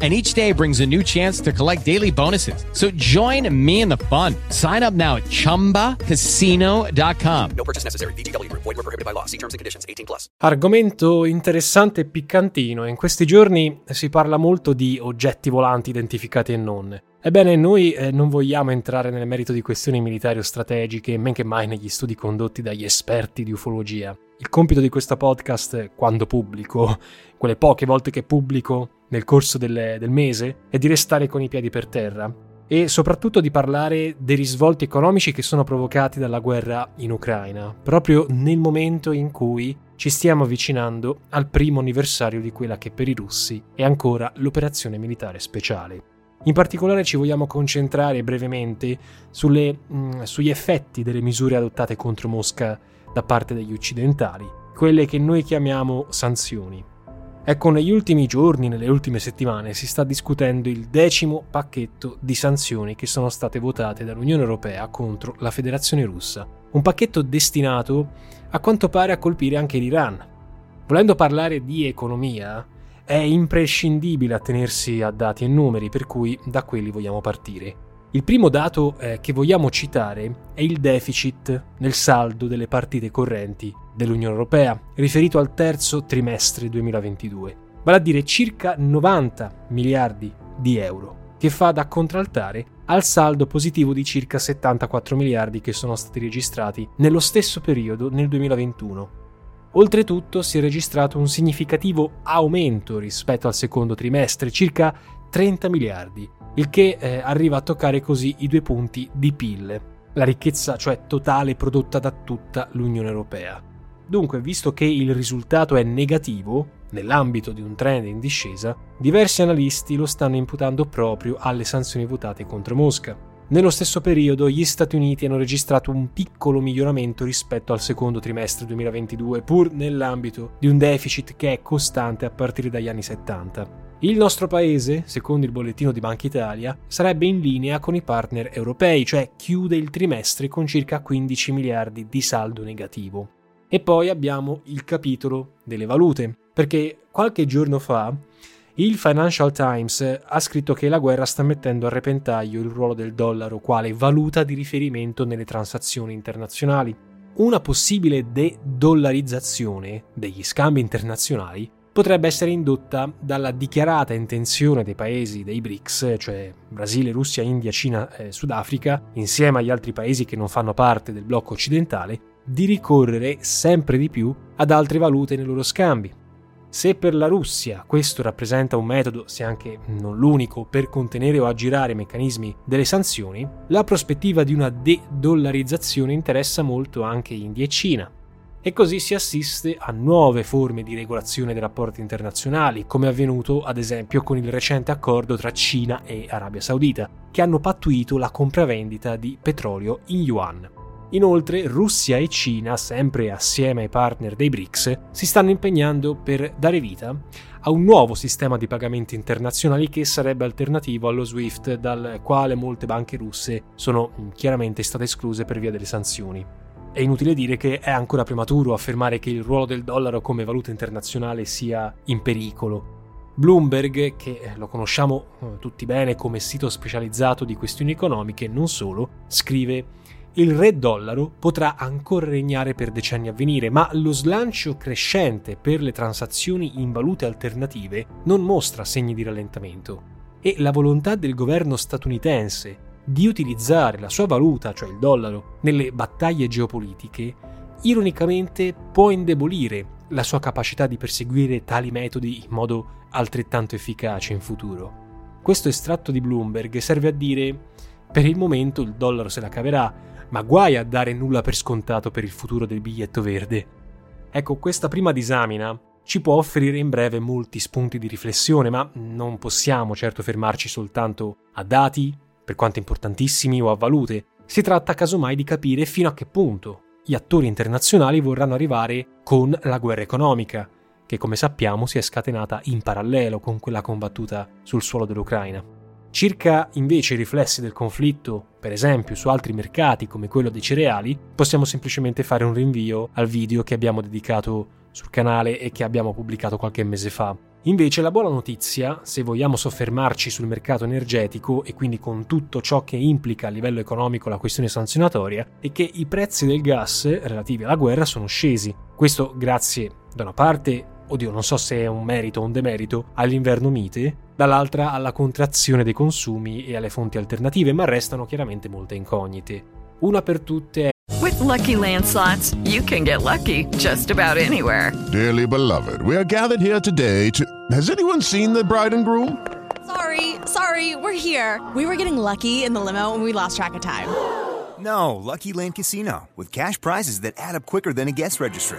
and each day brings a new chance to collect daily bonuses. So join me in the fun. Sign up now at ChumbaCasino.com. No purchase necessary. VGW Group. Void were prohibited by law. See terms and conditions. 18 plus. Argomento interessante e piccantino. In questi giorni si parla molto di oggetti volanti identificati e non. Ebbene, noi eh, non vogliamo entrare nel merito di questioni militari o strategiche, men che mai negli studi condotti dagli esperti di ufologia. Il compito di questo podcast, quando pubblico, quelle poche volte che pubblico nel corso del, del mese, è di restare con i piedi per terra e soprattutto di parlare dei risvolti economici che sono provocati dalla guerra in Ucraina, proprio nel momento in cui ci stiamo avvicinando al primo anniversario di quella che per i russi è ancora l'operazione militare speciale. In particolare ci vogliamo concentrare brevemente sulle, mh, mm, sugli effetti delle misure adottate contro Mosca da parte degli occidentali, quelle che noi chiamiamo sanzioni. Ecco, negli ultimi giorni, nelle ultime settimane, si sta discutendo il decimo pacchetto di sanzioni che sono state votate dall'Unione Europea contro la Federazione Russa. Un pacchetto destinato a quanto pare a colpire anche l'Iran. Volendo parlare di economia, è imprescindibile attenersi a dati e numeri, per cui da quelli vogliamo partire. Il primo dato eh, che vogliamo citare è il deficit nel saldo delle partite correnti dell'Unione Europea, riferito al terzo trimestre 2022, vale a dire circa 90 miliardi di euro, che fa da contraltare al saldo positivo di circa 74 miliardi che sono stati registrati nello stesso periodo nel 2021. Oltretutto si è registrato un significativo aumento rispetto al secondo trimestre, circa 30 miliardi, il che eh, arriva a toccare così i due punti di PIL, la ricchezza cioè totale prodotta da tutta l'Unione Europea. Dunque, visto che il risultato è negativo, nell'ambito di un trend in discesa, diversi analisti lo stanno imputando proprio alle sanzioni votate contro Mosca. Nello stesso periodo gli Stati Uniti hanno registrato un piccolo miglioramento rispetto al secondo trimestre 2022, pur nell'ambito di un deficit che è costante a partire dagli anni 70. Il nostro paese, secondo il bollettino di Banca Italia, sarebbe in linea con i partner europei, cioè chiude il trimestre con circa 15 miliardi di saldo negativo. E poi abbiamo il capitolo delle valute, perché qualche giorno fa il Financial Times ha scritto che la guerra sta mettendo a repentaglio il ruolo del dollaro quale valuta di riferimento nelle transazioni internazionali. Una possibile de-dollarizzazione degli scambi internazionali potrebbe essere indotta dalla dichiarata intenzione dei paesi dei BRICS, cioè Brasile, Russia, India, Cina e Sudafrica, insieme agli altri paesi che non fanno parte del blocco occidentale, di ricorrere sempre di più ad altre valute nei loro scambi. Se per la Russia questo rappresenta un metodo, se anche non l'unico, per contenere o aggirare i meccanismi delle sanzioni, la prospettiva di una de-dollarizzazione interessa molto anche India e Cina, e così si assiste a nuove forme di regolazione dei rapporti internazionali, come è avvenuto ad esempio con il recente accordo tra Cina e Arabia Saudita, che hanno pattuito la compravendita di petrolio in yuan. Inoltre Russia e Cina, sempre assieme ai partner dei BRICS, si stanno impegnando per dare vita a un nuovo sistema di pagamenti internazionali che sarebbe alternativo allo SWIFT, dal quale molte banche russe sono chiaramente state escluse per via delle sanzioni. È inutile dire che è ancora prematuro affermare che il ruolo del dollaro come valuta internazionale sia in pericolo. Bloomberg, che lo conosciamo eh, tutti bene come sito specializzato di questioni economiche, non solo, scrive il re dollaro potrà ancora regnare per decenni a venire, ma lo slancio crescente per le transazioni in valute alternative non mostra segni di rallentamento. E la volontà del governo statunitense di utilizzare la sua valuta, cioè il dollaro, nelle battaglie geopolitiche, ironicamente può indebolire la sua capacità di perseguire tali metodi in modo altrettanto efficace in futuro. questo estratto di Bloomberg serve a dire per il momento il dollaro se la caverà, ma guai a dare nulla per scontato per il futuro del biglietto verde. Ecco, questa prima disamina ci può offrire in breve molti spunti di riflessione, ma non possiamo certo fermarci soltanto a dati, per quanto importantissimi, o a valute. Si tratta casomai di capire fino a che punto gli attori internazionali vorranno arrivare con la guerra economica, che come sappiamo si è scatenata in parallelo con quella combattuta sul suolo dell'Ucraina. Circa invece i riflessi del conflitto, per esempio su altri mercati come quello dei cereali, possiamo semplicemente fare un rinvio al video che abbiamo dedicato sul canale e che abbiamo pubblicato qualche mese fa. Invece la buona notizia, se vogliamo soffermarci sul mercato energetico e quindi con tutto ciò che implica a livello economico la questione sanzionatoria, è che i prezzi del gas relativi alla guerra sono scesi. Questo grazie da una parte oddio non so se è un merito o un demerito, all'inverno mite, dall'altra alla contrazione dei consumi e alle fonti alternative, ma restano chiaramente molte incognite. Una per tutte è With lucky landslots, you can get lucky just about anywhere. Dearly beloved, we are gathered here today to. Has anyone seen the bride and groom? Sorry, sorry, we're here. We were getting lucky in the limo and we lost track of time. No, Lucky Land Casino, with cash prizes that add up quicker than a guest registry.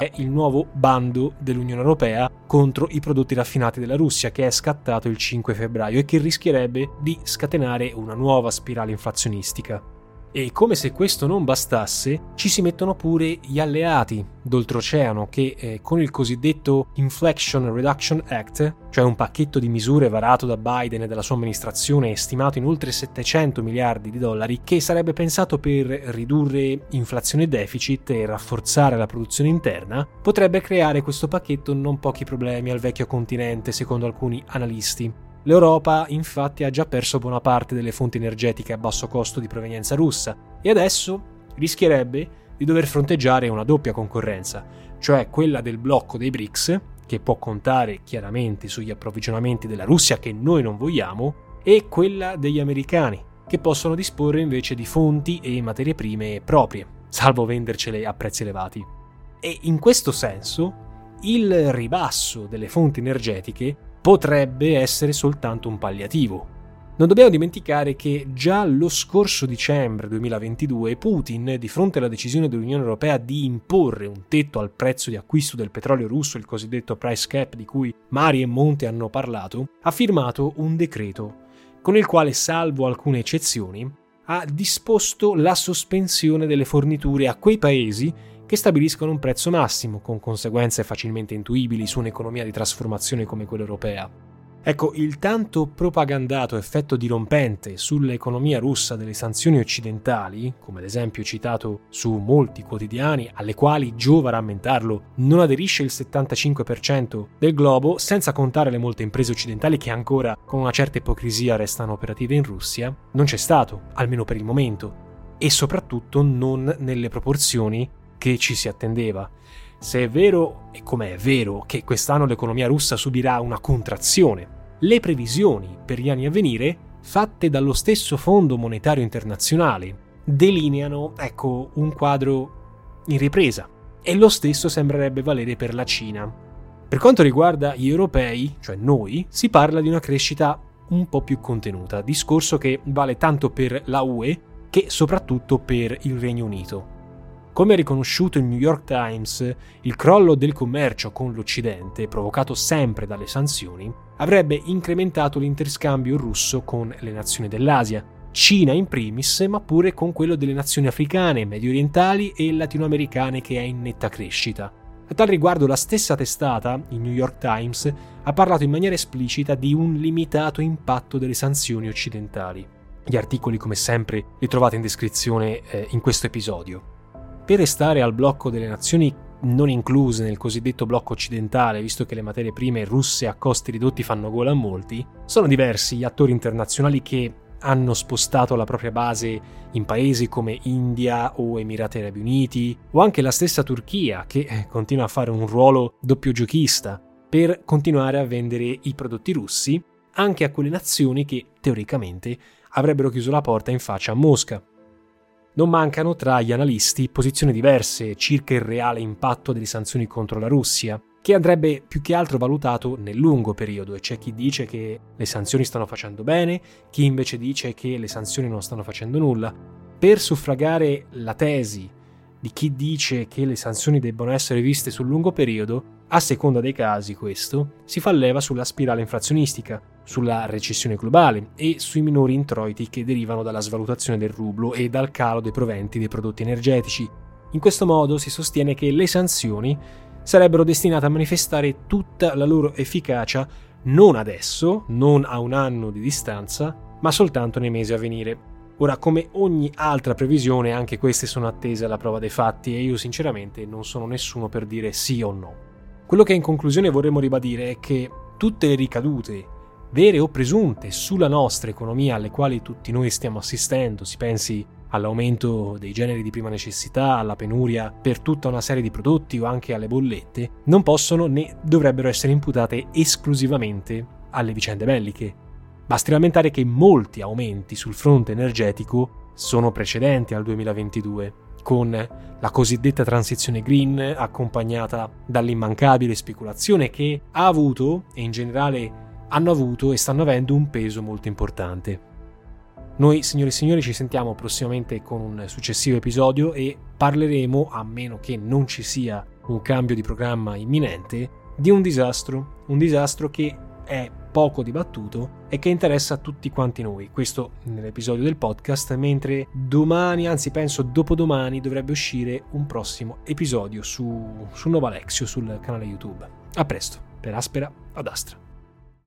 È il nuovo bando dell'Unione Europea contro i prodotti raffinati della Russia che è scattato il 5 febbraio e che rischierebbe di scatenare una nuova spirale inflazionistica. E come se questo non bastasse, ci si mettono pure gli alleati d'oltreoceano che eh, con il cosiddetto Inflation Reduction Act, cioè un pacchetto di misure varato da Biden e dalla sua amministrazione stimato in oltre 700 miliardi di dollari, che sarebbe pensato per ridurre inflazione e deficit e rafforzare la produzione interna, potrebbe creare questo pacchetto non pochi problemi al vecchio continente secondo alcuni analisti. L'Europa infatti ha già perso buona parte delle fonti energetiche a basso costo di provenienza russa e adesso rischierebbe di dover fronteggiare una doppia concorrenza, cioè quella del blocco dei BRICS, che può contare chiaramente sugli approvvigionamenti della Russia che noi non vogliamo, e quella degli americani, che possono disporre invece di fonti e materie prime proprie, salvo vendercele a prezzi elevati. E in questo senso, il ribasso delle fonti energetiche potrebbe essere soltanto un palliativo. Non dobbiamo dimenticare che già lo scorso dicembre 2022 Putin, di fronte alla decisione dell'Unione Europea di imporre un tetto al prezzo di acquisto del petrolio russo, il cosiddetto price cap di cui Mari e Monte hanno parlato, ha firmato un decreto con il quale, salvo alcune eccezioni, ha disposto la sospensione delle forniture a quei paesi che stabiliscono un prezzo massimo, con conseguenze facilmente intuibili su un'economia di trasformazione come quella europea. Ecco, il tanto propagandato effetto dirompente sull'economia russa delle sanzioni occidentali, come ad esempio citato su molti quotidiani, alle quali giova rammentarlo, non aderisce il 75% del globo, senza contare le molte imprese occidentali che ancora, con una certa ipocrisia, restano operative in Russia, non c'è stato, almeno per il momento, e soprattutto non nelle proporzioni che ci si attendeva. Se è vero, e come è vero, che quest'anno l'economia russa subirà una contrazione, le previsioni per gli anni a venire, fatte dallo stesso Fondo Monetario Internazionale, delineano, ecco, un quadro in ripresa. E lo stesso sembrerebbe valere per la Cina. Per quanto riguarda gli europei, cioè noi, si parla di una crescita un po' più contenuta, discorso che vale tanto per la UE che soprattutto per il Regno Unito. Come riconosciuto il New York Times, il crollo del commercio con l'Occidente, provocato sempre dalle sanzioni, avrebbe incrementato l'interscambio russo con le nazioni dell'Asia, Cina in primis, ma pure con quello delle nazioni africane, medio orientali e latinoamericane che è in netta crescita. A tal riguardo la stessa testata, il New York Times, ha parlato in maniera esplicita di un limitato impatto delle sanzioni occidentali. Gli articoli, come sempre, li trovate in descrizione eh, in questo episodio. Per restare al blocco delle nazioni non incluse nel cosiddetto blocco occidentale, visto che le materie prime russe a costi ridotti fanno gola a molti, sono diversi gli attori internazionali che hanno spostato la propria base in paesi come India o Emirati Arabi Uniti, o anche la stessa Turchia, che eh, continua a fare un ruolo doppio giochista per continuare a vendere i prodotti russi anche a quelle nazioni che teoricamente avrebbero chiuso la porta in faccia a Mosca. Non mancano tra gli analisti posizioni diverse circa il reale impatto delle sanzioni contro la Russia, che andrebbe più che altro valutato nel lungo periodo e c'è chi dice che le sanzioni stanno facendo bene, chi invece dice che le sanzioni non stanno facendo nulla. Per suffragare la tesi di chi dice che le sanzioni debbano essere viste sul lungo periodo, a seconda dei casi questo, si fa leva sulla spirale inflazionistica, sulla recessione globale e sui minori introiti che derivano dalla svalutazione del rublo e dal calo dei proventi dei prodotti energetici. In questo modo si sostiene che le sanzioni sarebbero destinate a manifestare tutta la loro efficacia non adesso, non a un anno di distanza, ma soltanto nei mesi a venire. Ora, come ogni altra previsione, anche queste sono attese alla prova dei fatti e io sinceramente non sono nessuno per dire sì o no. Quello che in conclusione vorremmo ribadire è che tutte le ricadute, vere o presunte, sulla nostra economia alle quali tutti noi stiamo assistendo, si pensi all'aumento dei generi di prima necessità, alla penuria per tutta una serie di prodotti o anche alle bollette, non possono né dovrebbero essere imputate esclusivamente alle vicende belliche, Basti lamentare che molti aumenti sul fronte energetico sono precedenti al 2022, con la cosiddetta transizione green accompagnata dall'immancabile speculazione che ha avuto e in generale hanno avuto e stanno avendo un peso molto importante. Noi, signore e signori, ci sentiamo prossimamente con un successivo episodio e parleremo, a meno che non ci sia un cambio di programma imminente, di un disastro, un disastro che è poco dibattuto e che interessa a tutti quanti noi. Questo nell'episodio del podcast, mentre domani, anzi penso dopodomani, dovrebbe uscire un prossimo episodio su, su Nova Alexio sul canale YouTube. A presto, per Aspera ad Astra.